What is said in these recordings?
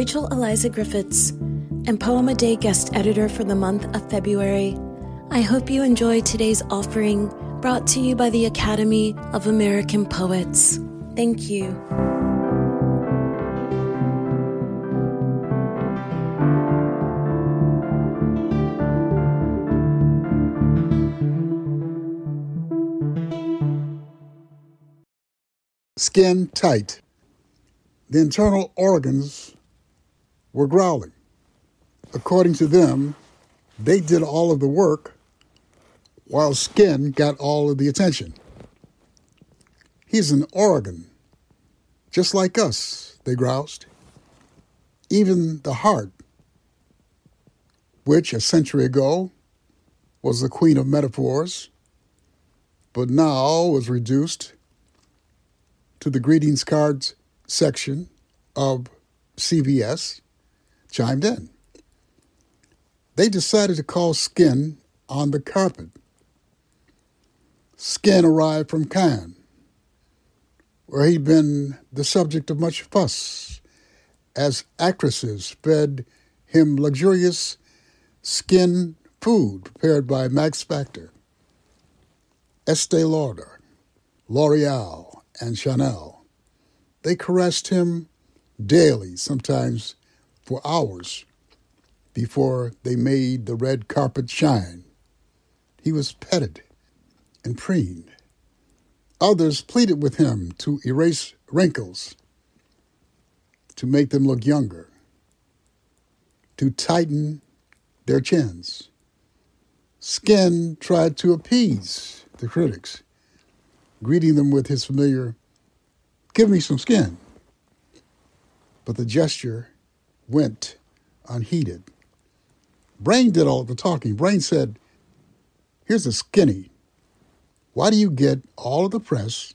Rachel Eliza Griffiths and Poem a Day guest editor for the month of February. I hope you enjoy today's offering brought to you by the Academy of American Poets. Thank you. Skin tight. The internal organs were growling. According to them, they did all of the work while skin got all of the attention. He's an organ, just like us, they groused. Even the heart, which a century ago was the queen of metaphors, but now was reduced to the greetings cards section of CVS, chimed in. They decided to call Skin on the carpet. Skin arrived from Cannes, where he'd been the subject of much fuss as actresses fed him luxurious skin food prepared by Max Factor, Estee Lauder, L'Oreal, and Chanel. They caressed him daily, sometimes for hours, before they made the red carpet shine. He was petted and preened. Others pleaded with him to erase wrinkles, to make them look younger, to tighten their chins. Skin tried to appease the critics, greeting them with his familiar, Give me some skin. But the gesture went unheeded. Brain did all the talking. Brain said, Here's a skinny. Why do you get all of the press,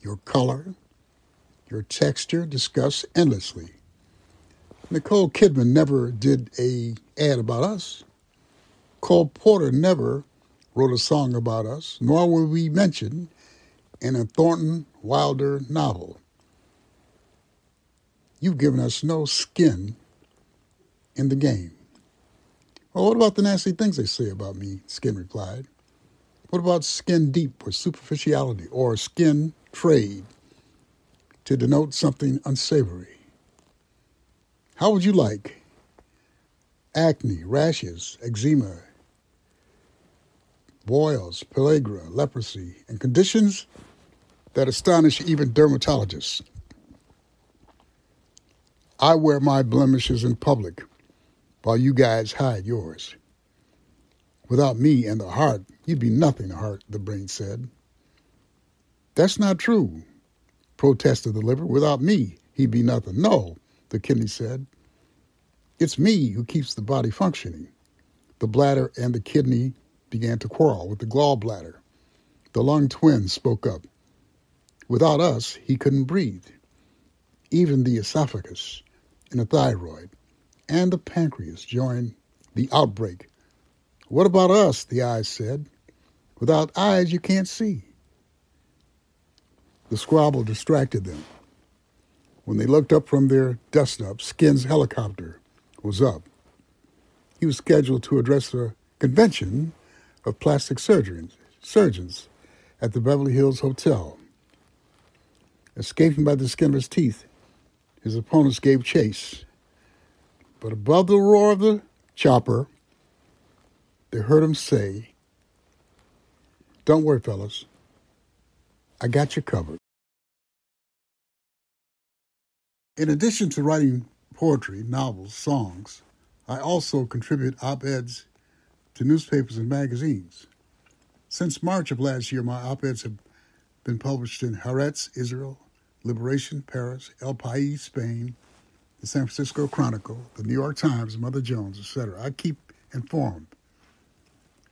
your color, your texture discussed endlessly? Nicole Kidman never did a ad about us. Cole Porter never wrote a song about us, nor were we mentioned in a Thornton Wilder novel. You've given us no skin in the game. Well, what about the nasty things they say about me? Skin replied. What about skin deep or superficiality or skin trade to denote something unsavory? How would you like acne, rashes, eczema, boils, pellagra, leprosy, and conditions that astonish even dermatologists? I wear my blemishes in public while you guys hide yours. Without me and the heart, you'd be nothing, the heart, the brain said. That's not true, protested the liver. Without me, he'd be nothing. No, the kidney said. It's me who keeps the body functioning. The bladder and the kidney began to quarrel with the gallbladder. The lung twin spoke up. Without us, he couldn't breathe. Even the esophagus and the thyroid and the pancreas joined the outbreak. What about us? The eyes said. Without eyes, you can't see. The squabble distracted them. When they looked up from their dust up, Skin's helicopter was up. He was scheduled to address a convention of plastic surgeons, surgeons at the Beverly Hills Hotel. Escaping by the skin of his teeth, his opponents gave chase. But above the roar of the chopper, they heard him say, Don't worry, fellas. I got you covered. In addition to writing poetry, novels, songs, I also contribute op eds to newspapers and magazines. Since March of last year, my op eds have been published in Haaretz, Israel, Liberation, Paris, El País, Spain, the San Francisco Chronicle, the New York Times, Mother Jones, etc. I keep informed.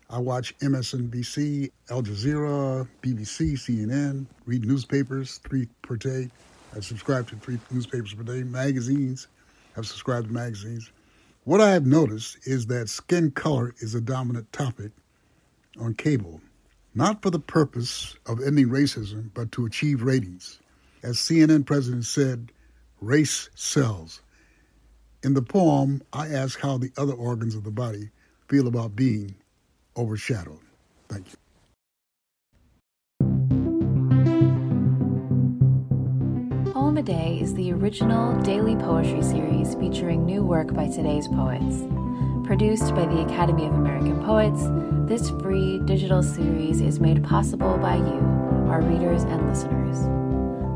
I watch MSNBC, Al Jazeera, BBC, CNN, read newspapers, three per day. I subscribe to three newspapers per day, magazines. I've subscribed to magazines. What I have noticed is that skin color is a dominant topic on cable, not for the purpose of ending racism, but to achieve ratings. As CNN president said, race sells. In the poem, I ask how the other organs of the body feel about being overshadowed. Thank you. Poem a Day is the original daily poetry series featuring new work by today's poets. Produced by the Academy of American Poets, this free digital series is made possible by you, our readers and listeners.